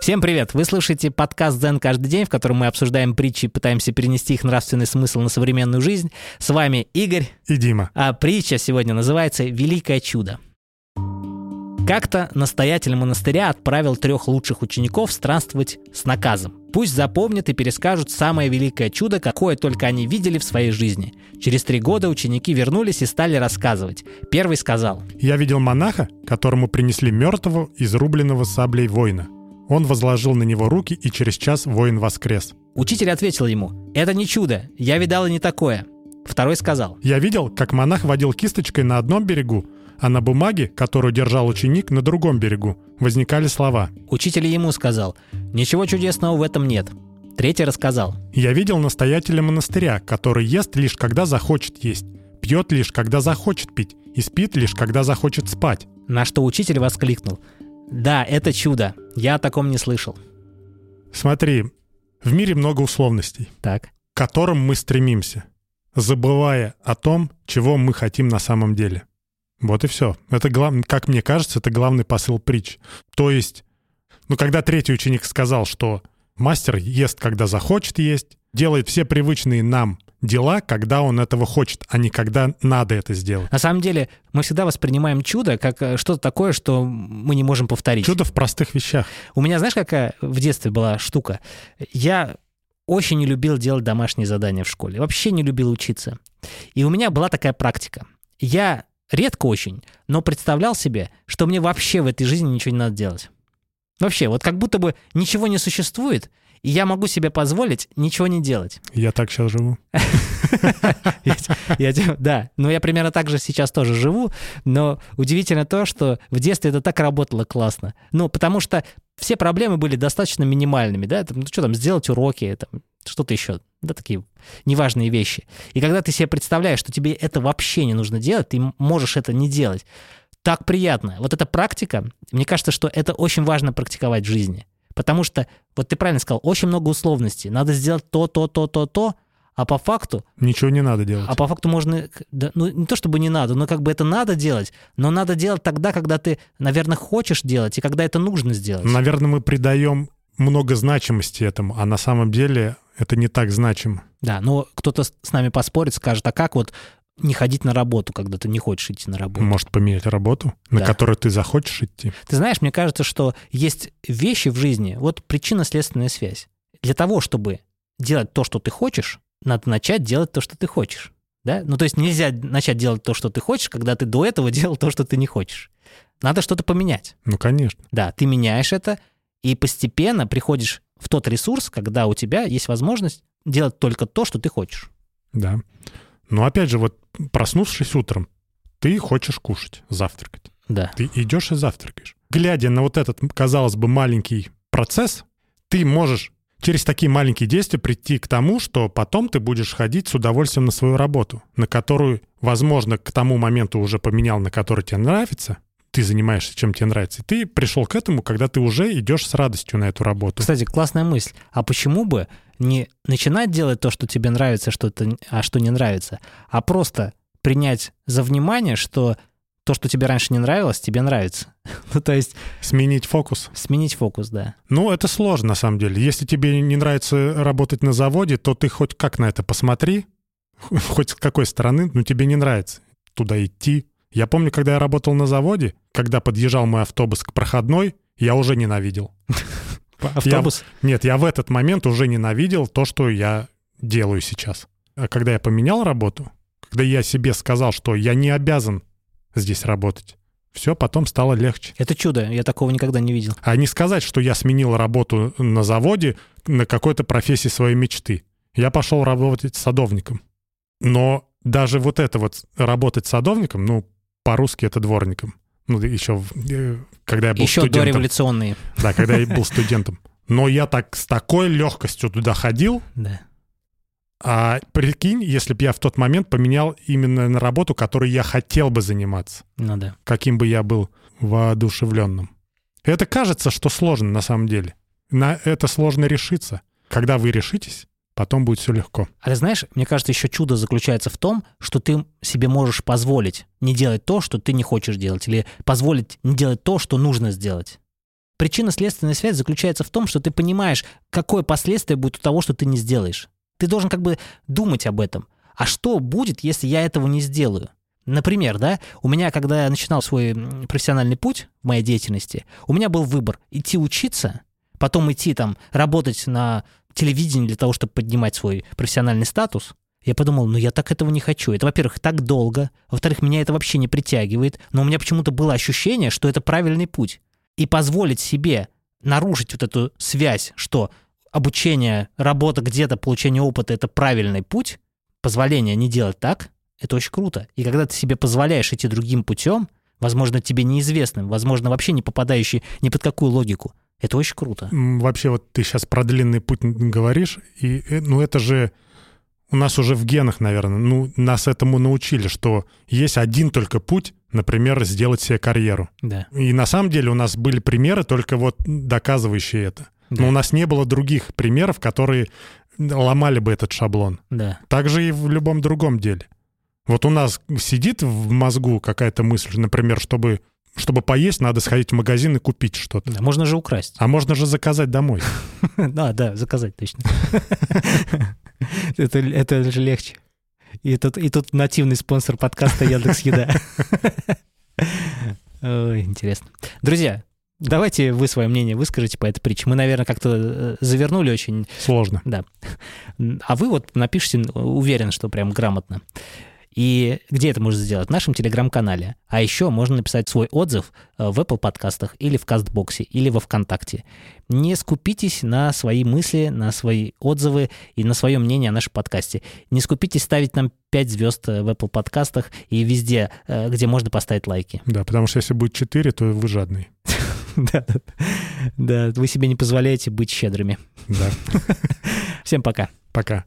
Всем привет! Вы слушаете подкаст «Дзен каждый день», в котором мы обсуждаем притчи и пытаемся перенести их нравственный смысл на современную жизнь. С вами Игорь. И Дима. А притча сегодня называется «Великое чудо». Как-то настоятель монастыря отправил трех лучших учеников странствовать с наказом. Пусть запомнят и перескажут самое великое чудо, какое только они видели в своей жизни. Через три года ученики вернулись и стали рассказывать. Первый сказал. «Я видел монаха, которому принесли мертвого, изрубленного саблей воина. Он возложил на него руки, и через час воин воскрес. Учитель ответил ему, «Это не чудо, я видал и не такое». Второй сказал, «Я видел, как монах водил кисточкой на одном берегу, а на бумаге, которую держал ученик, на другом берегу, возникали слова. Учитель ему сказал, «Ничего чудесного в этом нет». Третий рассказал. «Я видел настоятеля монастыря, который ест лишь когда захочет есть, пьет лишь когда захочет пить и спит лишь когда захочет спать». На что учитель воскликнул. Да, это чудо. Я о таком не слышал. Смотри, в мире много условностей, так. к которым мы стремимся, забывая о том, чего мы хотим на самом деле. Вот и все. Это глав... как мне кажется, это главный посыл притч. То есть, ну, когда третий ученик сказал, что мастер ест, когда захочет есть, делает все привычные нам дела, когда он этого хочет, а не когда надо это сделать. На самом деле, мы всегда воспринимаем чудо как э, что-то такое, что мы не можем повторить. Чудо в простых вещах. У меня, знаешь, какая в детстве была штука? Я очень не любил делать домашние задания в школе. Вообще не любил учиться. И у меня была такая практика. Я редко очень, но представлял себе, что мне вообще в этой жизни ничего не надо делать. Вообще, вот как будто бы ничего не существует, и я могу себе позволить ничего не делать. Я так сейчас живу. Да, но я примерно так же сейчас тоже живу, но удивительно то, что в детстве это так работало классно. Ну, потому что все проблемы были достаточно минимальными, да, ну что там, сделать уроки, там, что-то еще, да, такие неважные вещи. И когда ты себе представляешь, что тебе это вообще не нужно делать, ты можешь это не делать, так приятно. Вот эта практика, мне кажется, что это очень важно практиковать в жизни. Потому что, вот ты правильно сказал, очень много условностей. Надо сделать то, то, то, то, то, а по факту... Ничего не надо делать. А по факту можно... Да, ну, не то чтобы не надо, но как бы это надо делать, но надо делать тогда, когда ты, наверное, хочешь делать, и когда это нужно сделать. Наверное, мы придаем много значимости этому, а на самом деле это не так значимо. Да, но кто-то с нами поспорит, скажет, а как вот не ходить на работу, когда ты не хочешь идти на работу. Может поменять работу, на да. которую ты захочешь идти. Ты знаешь, мне кажется, что есть вещи в жизни, вот причинно-следственная связь. Для того, чтобы делать то, что ты хочешь, надо начать делать то, что ты хочешь. Да? Ну, то есть нельзя начать делать то, что ты хочешь, когда ты до этого делал то, что ты не хочешь. Надо что-то поменять. Ну, конечно. Да, ты меняешь это, и постепенно приходишь в тот ресурс, когда у тебя есть возможность делать только то, что ты хочешь. Да. Но опять же, вот проснувшись утром, ты хочешь кушать, завтракать. Да. Ты идешь и завтракаешь. Глядя на вот этот, казалось бы, маленький процесс, ты можешь через такие маленькие действия прийти к тому, что потом ты будешь ходить с удовольствием на свою работу, на которую, возможно, к тому моменту уже поменял, на который тебе нравится, ты занимаешься, чем тебе нравится. И ты пришел к этому, когда ты уже идешь с радостью на эту работу. Кстати, классная мысль. А почему бы не начинать делать то, что тебе нравится, что то, а что не нравится, а просто принять за внимание, что то, что тебе раньше не нравилось, тебе нравится. ну, то есть... Сменить фокус. Сменить фокус, да. Ну, это сложно, на самом деле. Если тебе не нравится работать на заводе, то ты хоть как на это посмотри, хоть с какой стороны, но тебе не нравится туда идти, я помню, когда я работал на заводе, когда подъезжал мой автобус к проходной, я уже ненавидел. Автобус? Я, нет, я в этот момент уже ненавидел то, что я делаю сейчас. А когда я поменял работу, когда я себе сказал, что я не обязан здесь работать, все потом стало легче. Это чудо, я такого никогда не видел. А не сказать, что я сменил работу на заводе на какой-то профессии своей мечты. Я пошел работать садовником. Но даже вот это вот работать садовником, ну, по-русски это дворником. Ну, еще э, когда я был еще студентом. Еще дореволюционные. Да, когда я был студентом. Но я так с такой легкостью туда ходил. Да. А прикинь, если бы я в тот момент поменял именно на работу, которой я хотел бы заниматься. Ну да. Каким бы я был воодушевленным. Это кажется, что сложно на самом деле. На это сложно решиться. Когда вы решитесь, потом будет все легко. А ты знаешь, мне кажется, еще чудо заключается в том, что ты себе можешь позволить не делать то, что ты не хочешь делать, или позволить не делать то, что нужно сделать. Причинно-следственная связь заключается в том, что ты понимаешь, какое последствие будет у того, что ты не сделаешь. Ты должен как бы думать об этом. А что будет, если я этого не сделаю? Например, да, у меня, когда я начинал свой профессиональный путь в моей деятельности, у меня был выбор идти учиться, потом идти там работать на телевидении для того, чтобы поднимать свой профессиональный статус. Я подумал, ну я так этого не хочу. Это, во-первых, так долго, во-вторых, меня это вообще не притягивает, но у меня почему-то было ощущение, что это правильный путь. И позволить себе нарушить вот эту связь, что обучение, работа где-то, получение опыта — это правильный путь, позволение не делать так, это очень круто. И когда ты себе позволяешь идти другим путем, возможно, тебе неизвестным, возможно, вообще не попадающий ни под какую логику, это очень круто. Вообще, вот ты сейчас про длинный путь говоришь, и, э, ну, это же у нас уже в генах, наверное, ну, нас этому научили, что есть один только путь, например, сделать себе карьеру. Да. И на самом деле у нас были примеры, только вот доказывающие это. Да. Но у нас не было других примеров, которые ломали бы этот шаблон. Да. Так же и в любом другом деле. Вот у нас сидит в мозгу какая-то мысль, например, чтобы чтобы поесть, надо сходить в магазин и купить что-то. Да, можно же украсть. А можно же заказать домой. Да, да, заказать точно. это, это же легче. И тут, и тут нативный спонсор подкаста Яндекс Еда. Ой, интересно. Друзья, Давайте вы свое мнение выскажите по этой притче. Мы, наверное, как-то э, завернули очень... Сложно. Да. А вы вот напишите, уверен, что прям грамотно. И где это можно сделать? В нашем телеграм-канале. А еще можно написать свой отзыв э, в Apple подкастах или в Кастбоксе, или во Вконтакте. Не скупитесь на свои мысли, на свои отзывы и на свое мнение о нашем подкасте. Не скупитесь ставить нам 5 звезд э, в Apple подкастах и везде, э, где можно поставить лайки. Да, потому что если будет 4, то вы жадный. Да, да, вы себе не позволяете быть щедрыми. Да. Всем пока. Пока.